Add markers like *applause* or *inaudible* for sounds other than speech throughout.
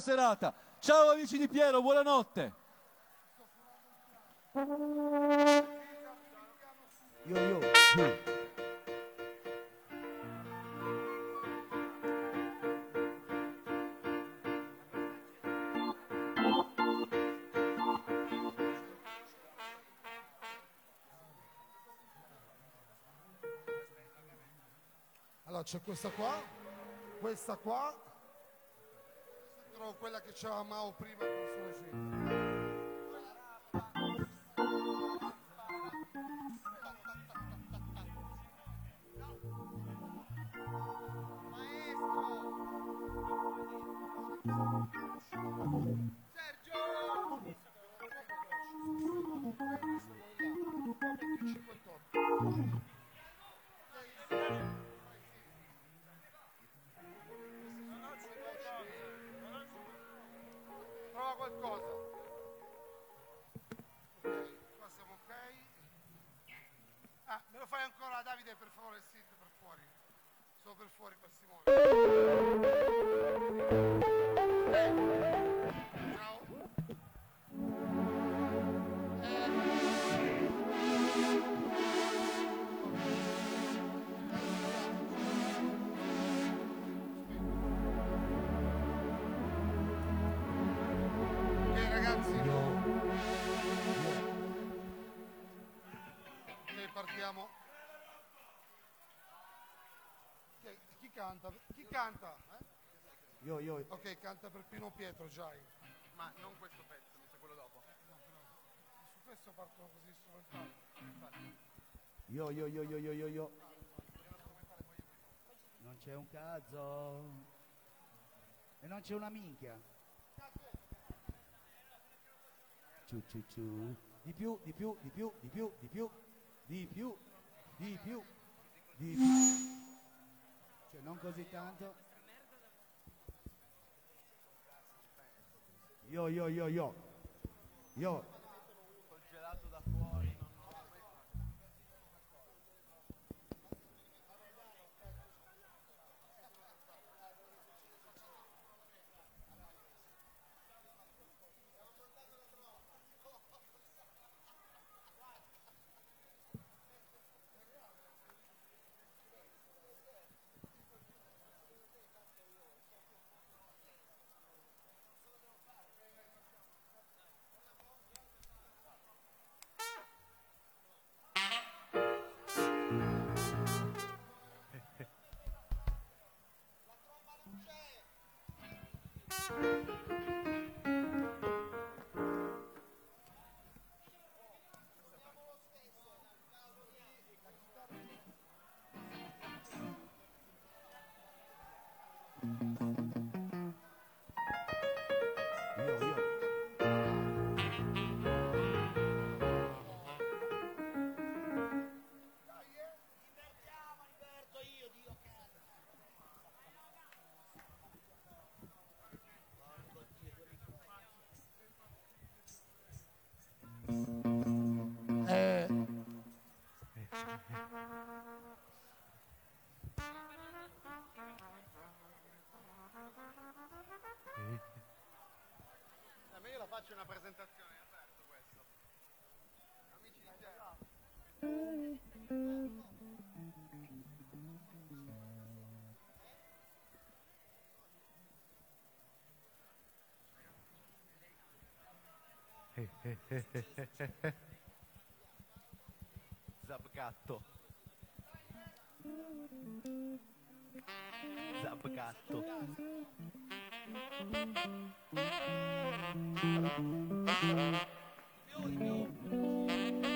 serata. Ciao amici di Piero, buonanotte. Yo, yo, yo. Allora c'è questa qua, questa qua, trovo quella che c'era Mao prima con Sole Finte. Prova qualcosa. Ok, qua siamo ok. Ah, me lo fai ancora Davide per favore il sit per fuori. Solo per fuori qua si muove. Canta? Chi canta? eh? Yo, yo. Ok, canta per Pino Pietro, Giai. Ma non questo pezzo, mi sa quello dopo. Su questo partono così strumentali. Yo, yo, yo, yo, yo, yo, yo. Non c'è un cazzo. E non c'è una minchia. Ciu, ciu, ciu. Di più, di più, di più, di più, di più, di più, di più, di più. Cioè non così tanto. Yo, yo, yo, yo. Yo. Faccio una presentazione, è aperto questo. Amici di Piero. *laughs* Zabgatto. Zabgatto. Eh.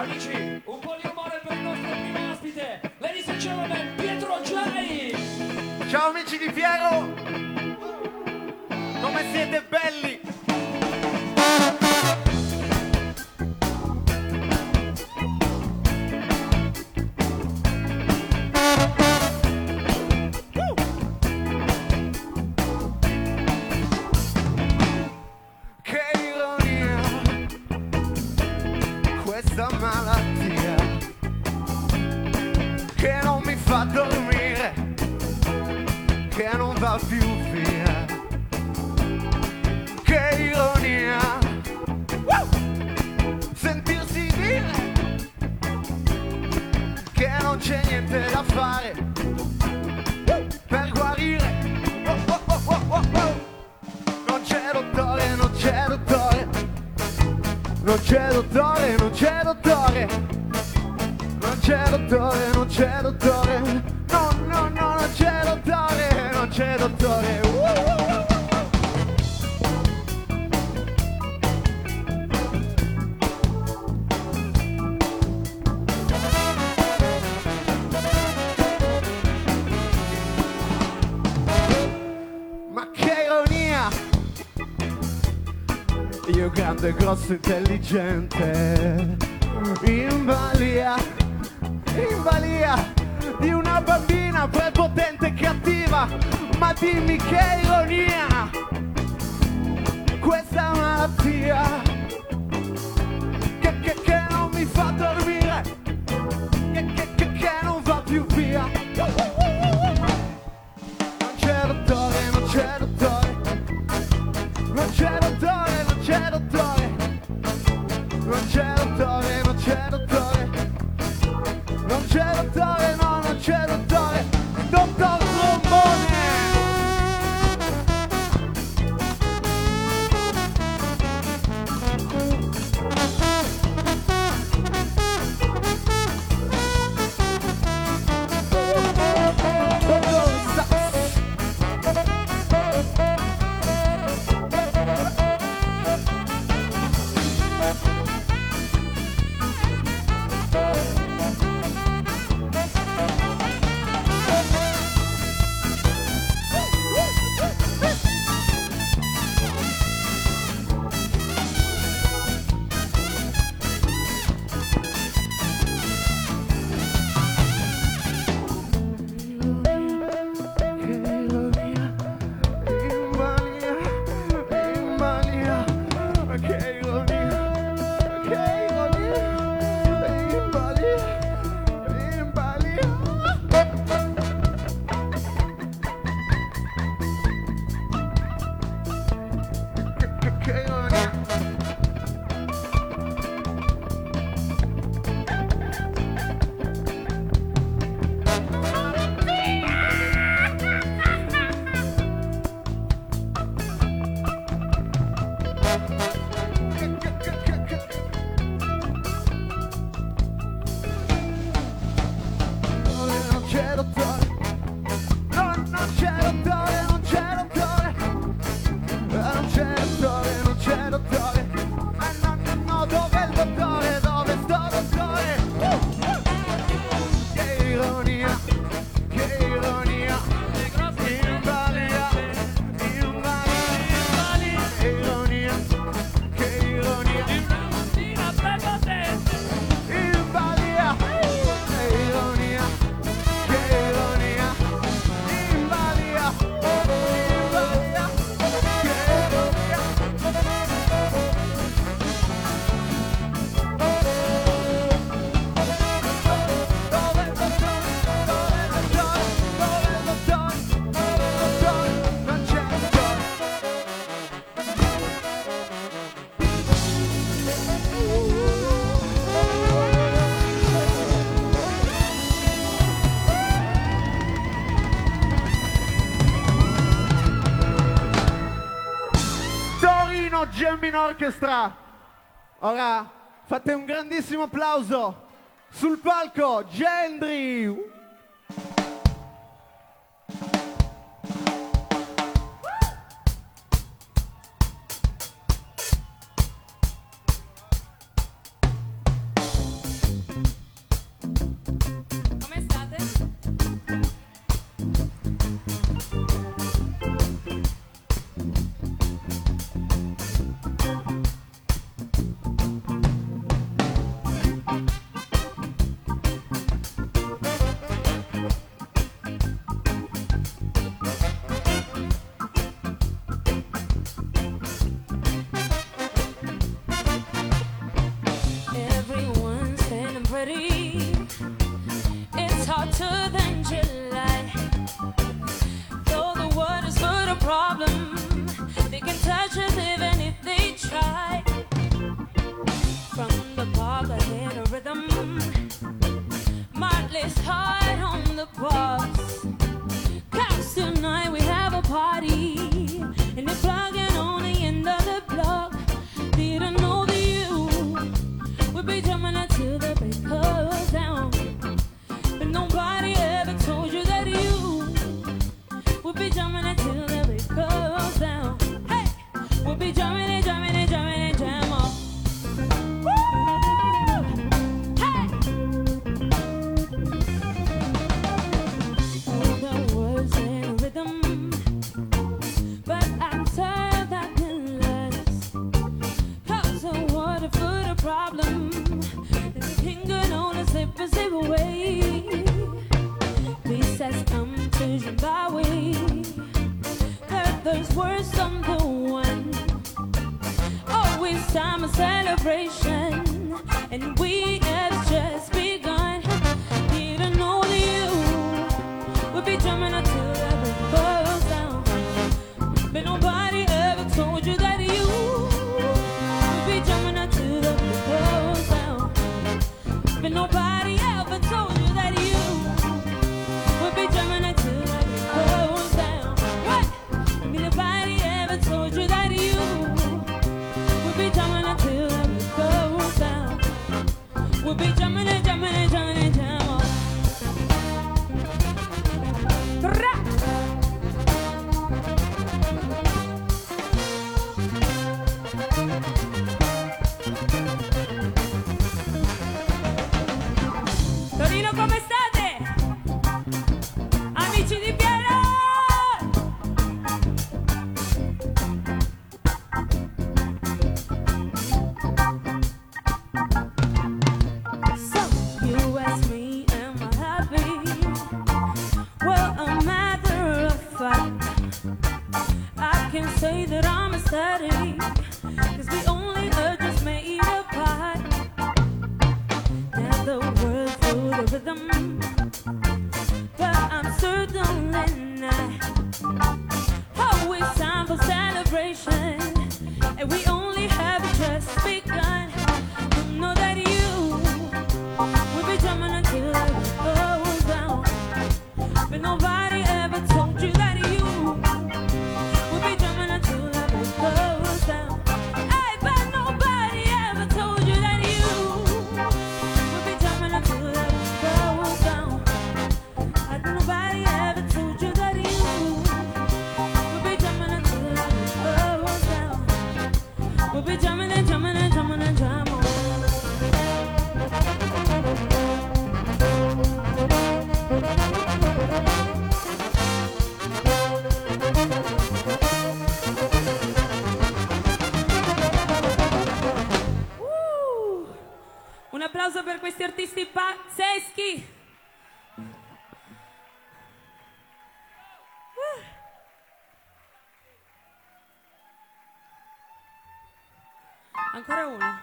Amici, un po' di rumore per il nostro primo ospite, ladies and gentlemen, Pietro Giai! Ciao amici di Piero! Come siete belli! Non c'è dottore, non c'è dottore. Non c'è dottore, non c'è dottore, no, no, no, non c'è dottore, non c'è dottore. Uh, grande, grosso, intelligente, in balia, in balia di una bambina prepotente e cattiva. Ma dimmi che ironia! Questa malattia che, che, che non mi fa dormire, che, che, che, che non va più via. Orchestra. Ora fate un grandissimo applauso sul palco Gendry. it's heart. And we Un applauso per questi artisti pazzeschi. Ancora uno.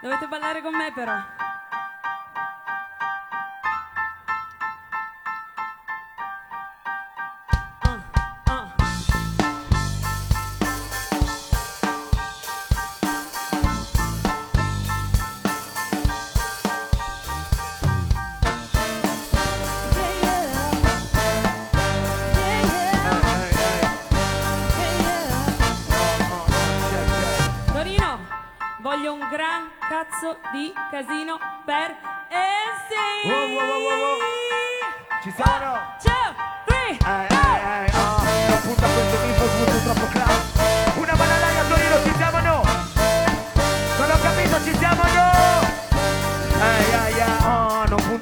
Dovete ballare con me però. Voglio un gran cazzo di casino per Essi. Wow, wow, wow, wow, wow. Ci sono? Two, three, Eh, eh, eh, oh, punta questo svuoto troppo class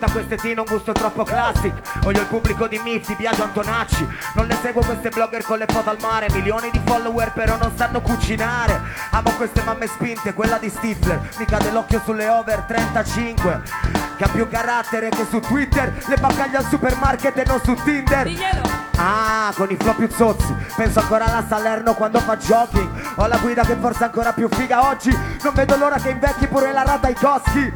non punta quest'etino un gusto troppo classic. Voglio il pubblico di Mizzi, Biagio Antonacci. Non ne seguo queste blogger con le foto al mare. Milioni di follower però non sanno cucinare. Amo queste mamme spinte, quella di Stifler. Mi cade l'occhio sulle over 35 Che ha più carattere che su Twitter. Le baccaglie al supermarket e non su Tinder. Diglielo. Ah, con i flow più zozzi. Penso ancora alla Salerno quando fa jogging. Ho la guida che forse è ancora più figa oggi. Non vedo l'ora che invecchi pure la rata ai coschi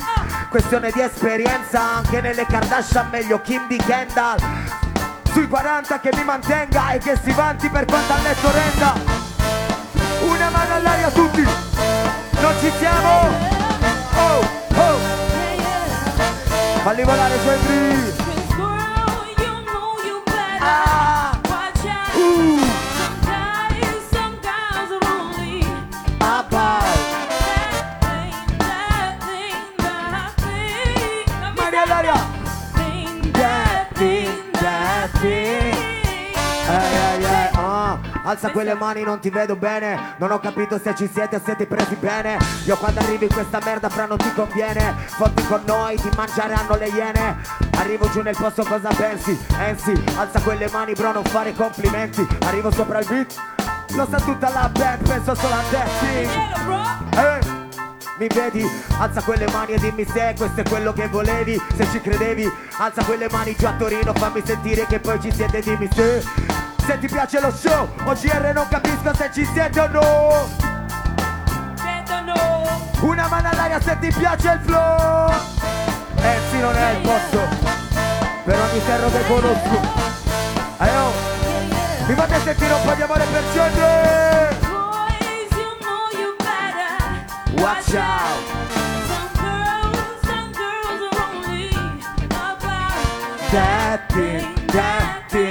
Questione di esperienza Anche nelle Kardashian meglio Kim di Kendall. Sui 40 che mi mantenga E che si vanti per quanto al netto renda. Una mano all'aria tutti. Non ci siamo? Oh, oh. Falli volare Cause girl, Alza quelle mani, non ti vedo bene. Non ho capito se ci siete o siete presi bene. Io quando arrivi in questa merda, fra non ti conviene. Fotti con noi, ti mangeranno le iene. Arrivo giù nel posto, cosa pensi? Ensi, alza quelle mani, bro, non fare complimenti. Arrivo sopra il beat, lo sa tutta la band, penso solo a te. sì. Eh, mi vedi? Alza quelle mani e dimmi se questo è quello che volevi Se ci credevi, alza quelle mani giù a Torino Fammi sentire che poi ci siete, dimmi se Se ti piace lo show, OGR non capisco se ci siete o no. Una mano all'aria se ti piace il flow. Eh sì, non è il posto Per ogni terra che conosco. Eh oh, mi fate sentire un po' di amore per gente Boys, you know you better. Watch out. That thing, that thing,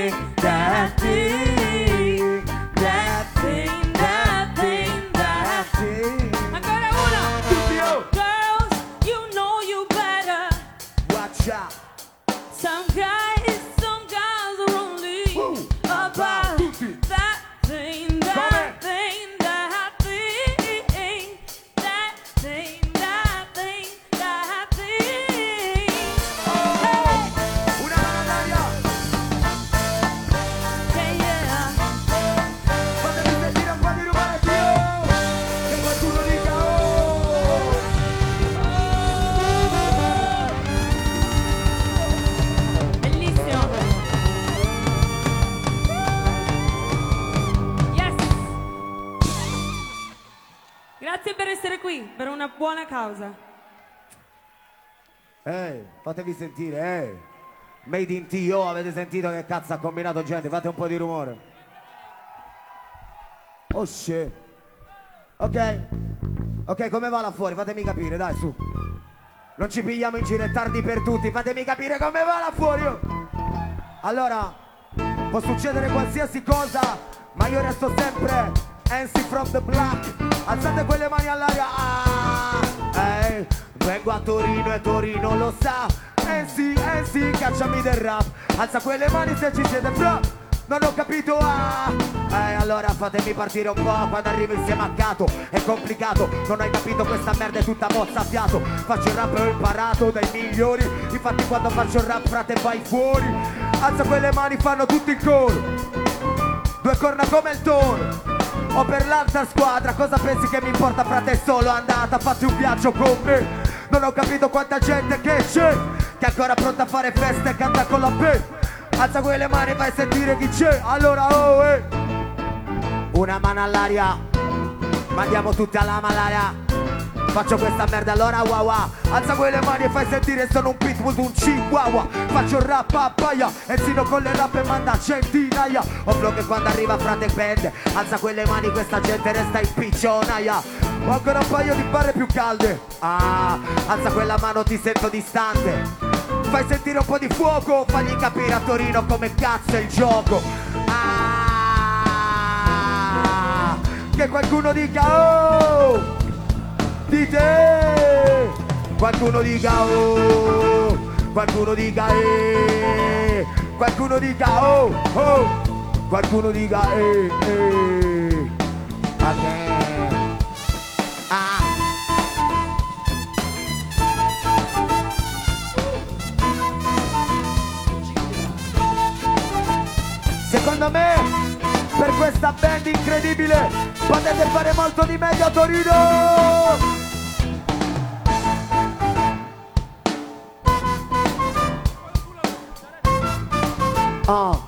per una buona causa. Ehi, fatevi sentire, eh. Made in T.O. avete sentito che cazzo ha combinato gente? Fate un po' di rumore. Oh shit. Ok. Ok, come va là fuori? Fatemi capire, dai, su. Non ci pigliamo in giro, è tardi per tutti. Fatemi capire come va là fuori. oh. Allora, può succedere qualsiasi cosa, ma io resto sempre NC from the black. Alzate quelle mani all'aria. Ah, ehi, vengo a Torino e Torino lo sa. NC, NC, cacciami del rap. Alza quelle mani se ci siete, bro. Non ho capito, ah! Eh, allora fatemi partire un po' quando arrivo insieme a Cato È complicato, non hai capito questa merda è tutta mozza a fiato Faccio il rap e ho imparato dai migliori Infatti quando faccio il rap frate vai fuori Alza quelle mani, fanno tutti il coro Due corna come il toro O per l'altra squadra, cosa pensi che mi importa frate? Solo andata Fatti un viaggio con me. Non ho capito quanta gente che c'è Che è ancora pronta a fare feste e canta con la P. Alza quelle mani, fai sentire chi c'è. Allora oh eh. Una mano all'aria Mandiamo tutti alla malaria Faccio questa merda allora wow wow. Alza quelle mani e fai sentire sono un pitbull d'un chihuahua. Faccio il rap a paia E sino con le rap e manda centinaia. Ho flow che quando arriva frate pende. Alza quelle mani questa gente resta in piccionaia. Ho ancora un paio di barre più calde. Ah, alza quella mano ti sento distante. Fai sentire un po' di fuoco Fagli capire a Torino come cazzo è il gioco. Ah, che qualcuno dica oh Dite Qualcuno dica oh Qualcuno dica eh Qualcuno dica oh oh. Qualcuno dica eh eh. Ok Ah Secondo me per questa band incredibile potete fare molto di meglio a Torino Oh.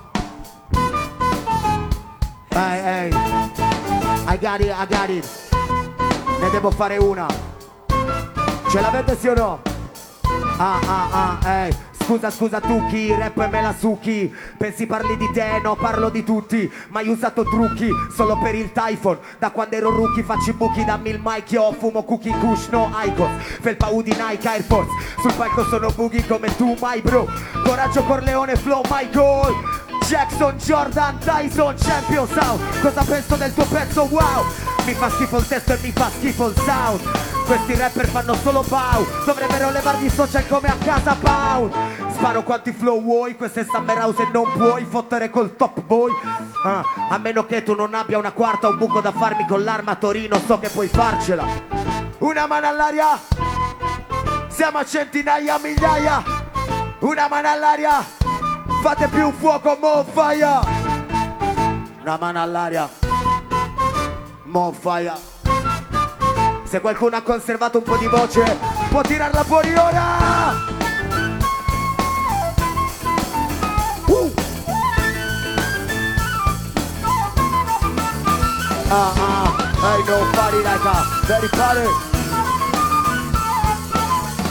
Ehi, ehi. I got it, I got it. Ne devo fare una. Ce l'avete sì o no? Ah, ah, ah, ehi. Scusa, scusa tu chi? Rap e me la succhi. Pensi parli di te, no parlo di tutti. Mai usato trucchi, solo per il Typhon Da quando ero rookie faccio i buchi Dammi il mic, io fumo cookie kush, no Icos. Felpa Udi Nike Air Force. Sul palco sono boogie come tu, my bro. Coraggio Corleone, flow, Michael Jackson, Jordan, Tyson, Champion Sound. Cosa penso del tuo pezzo, wow. Mi fa schifo il testo e mi fa schifo il sound. Questi rapper fanno solo bow. Dovrebbero levargli social come a casa Pound sparo quanti flow vuoi, questa è Summer House e non puoi fottere col top boy. Ah, a meno che tu non abbia una quarta o un buco da farmi con l'arma Torino, so che puoi farcela. Una mano all'aria, siamo a centinaia, migliaia. Una mano all'aria, fate più fuoco, mo fire. Una mano all'aria, mo fire. Se qualcuno ha conservato un po' di voce, può tirarla fuori ora! Uh! Ah ah, know party like a very party.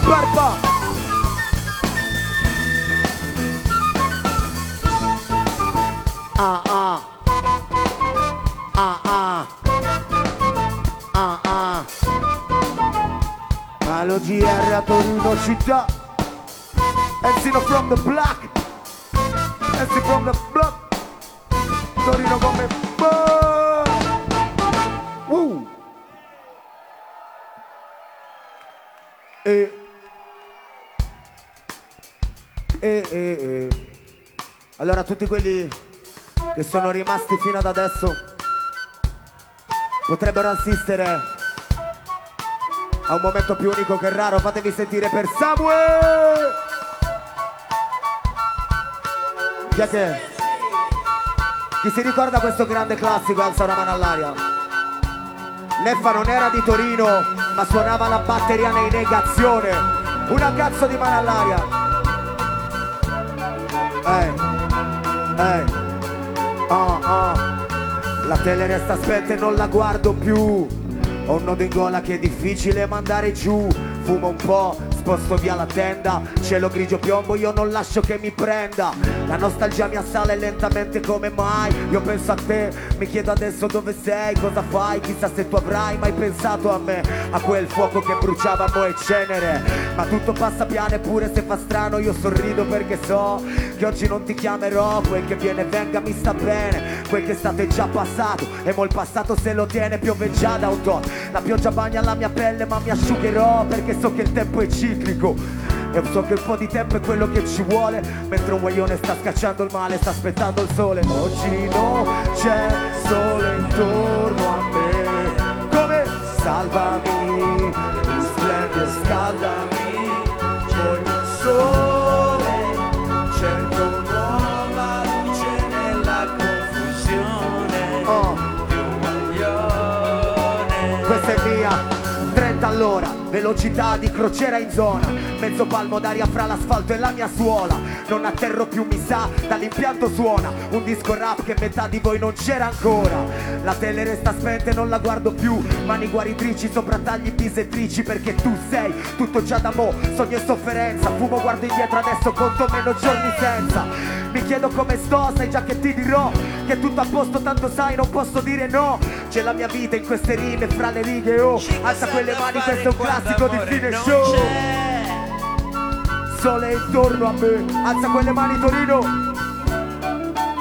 Barba! Allo GR Torino città. Enzino from the block. Enzino from the block. Torino come boh. Uh. E e e e allora tutti quelli che sono rimasti fino ad adesso potrebbero assistere a un momento più unico che raro. Fatevi sentire per Samuel! È che? Chi si ricorda questo grande classico alza una mano all'aria? Neffa non era di Torino, ma suonava la batteria nei negazione. Una cazzo di mano all'aria. Eh, eh, ah, ah. La tele resta spenta e non la guardo più. Ho un nodo in gola che è difficile mandare giù. Fumo un po', sposto via la tenda. Cielo grigio piombo, io non lascio che mi prenda. La nostalgia mi assale lentamente come mai. Io penso a te, mi chiedo adesso dove sei, cosa fai. Chissà se tu avrai mai pensato a me, a quel fuoco che bruciava mo e cenere. Ma tutto passa piano eppure se fa strano io sorrido perché so che oggi non ti chiamerò. Quel che viene venga mi sta bene. Quel che è stato è già passato e mo il passato se lo tiene piove già da un tot. La pioggia bagna la mia pelle ma mi asciugherò perché so che il tempo è ciclico. E so che un po' di tempo è quello che ci vuole. Mentre un guaglione sta scacciando il male, sta aspettando il sole. Oggi non c'è sole intorno a me. Come? Salvami, risplende, scaldami Voglio il velocità di crociera in zona. Mezzo palmo d'aria fra l'asfalto e la mia suola. Non atterro più mi sa, dall'impianto suona. Un disco rap che metà di voi non c'era ancora. La tele resta spenta e non la guardo più. Mani guaritrici sopra tagli bisettrici Perché tu sei tutto già da mo. Sogno e sofferenza, fumo guardo indietro adesso conto meno giorni senza. Mi chiedo come sto, sai già che ti dirò Che tutto a posto tanto sai non posso dire no. C'è la mia vita in queste rime fra le righe oh. Alza quelle mani questo è un classico di fine show. Sole intorno a me Alza quelle mani Torino.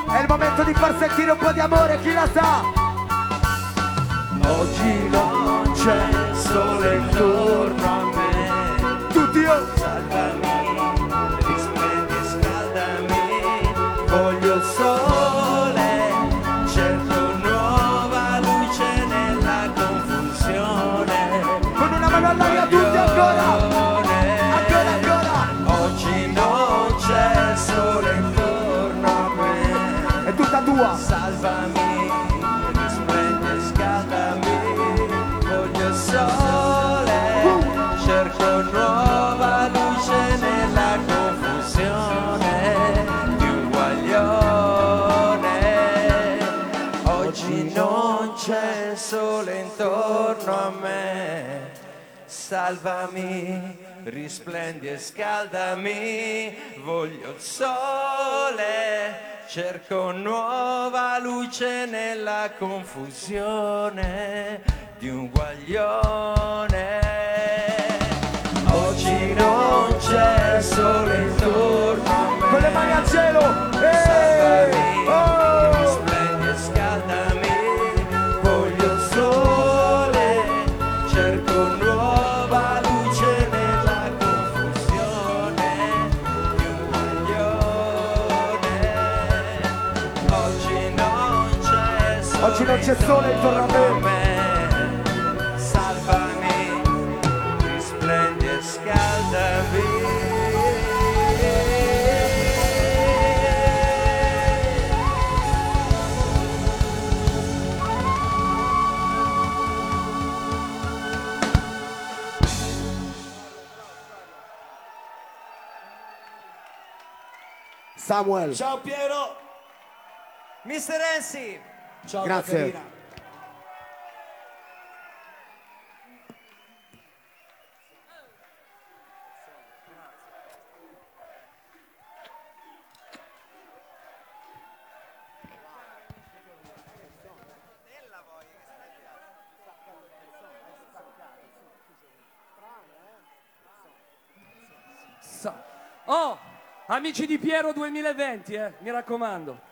È il momento di far sentire un po' di amore chi la sa? Oggi non c'è sole intorno a me. Tutti io. Salvami, risplende, scaldami. Voglio il tua. Salvami, risplende, scaldami Voglio sole. Cerco nuova luce nella confusione di un guaglione. Oggi non c'è sole intorno a me. Salvami, risplendi e scaldami Voglio il sole Cerco nuova luce nella confusione di un guaglione. Oggi non c'è sole intorno Con le mani al cielo c'è sole intorno a me. me, salvami, risplendi e scaldami. Samuel, Ciao Piero, Mister Ensi. Ciao Grazie. Caterina. Oh, amici di Piero 2020, eh, mi raccomando.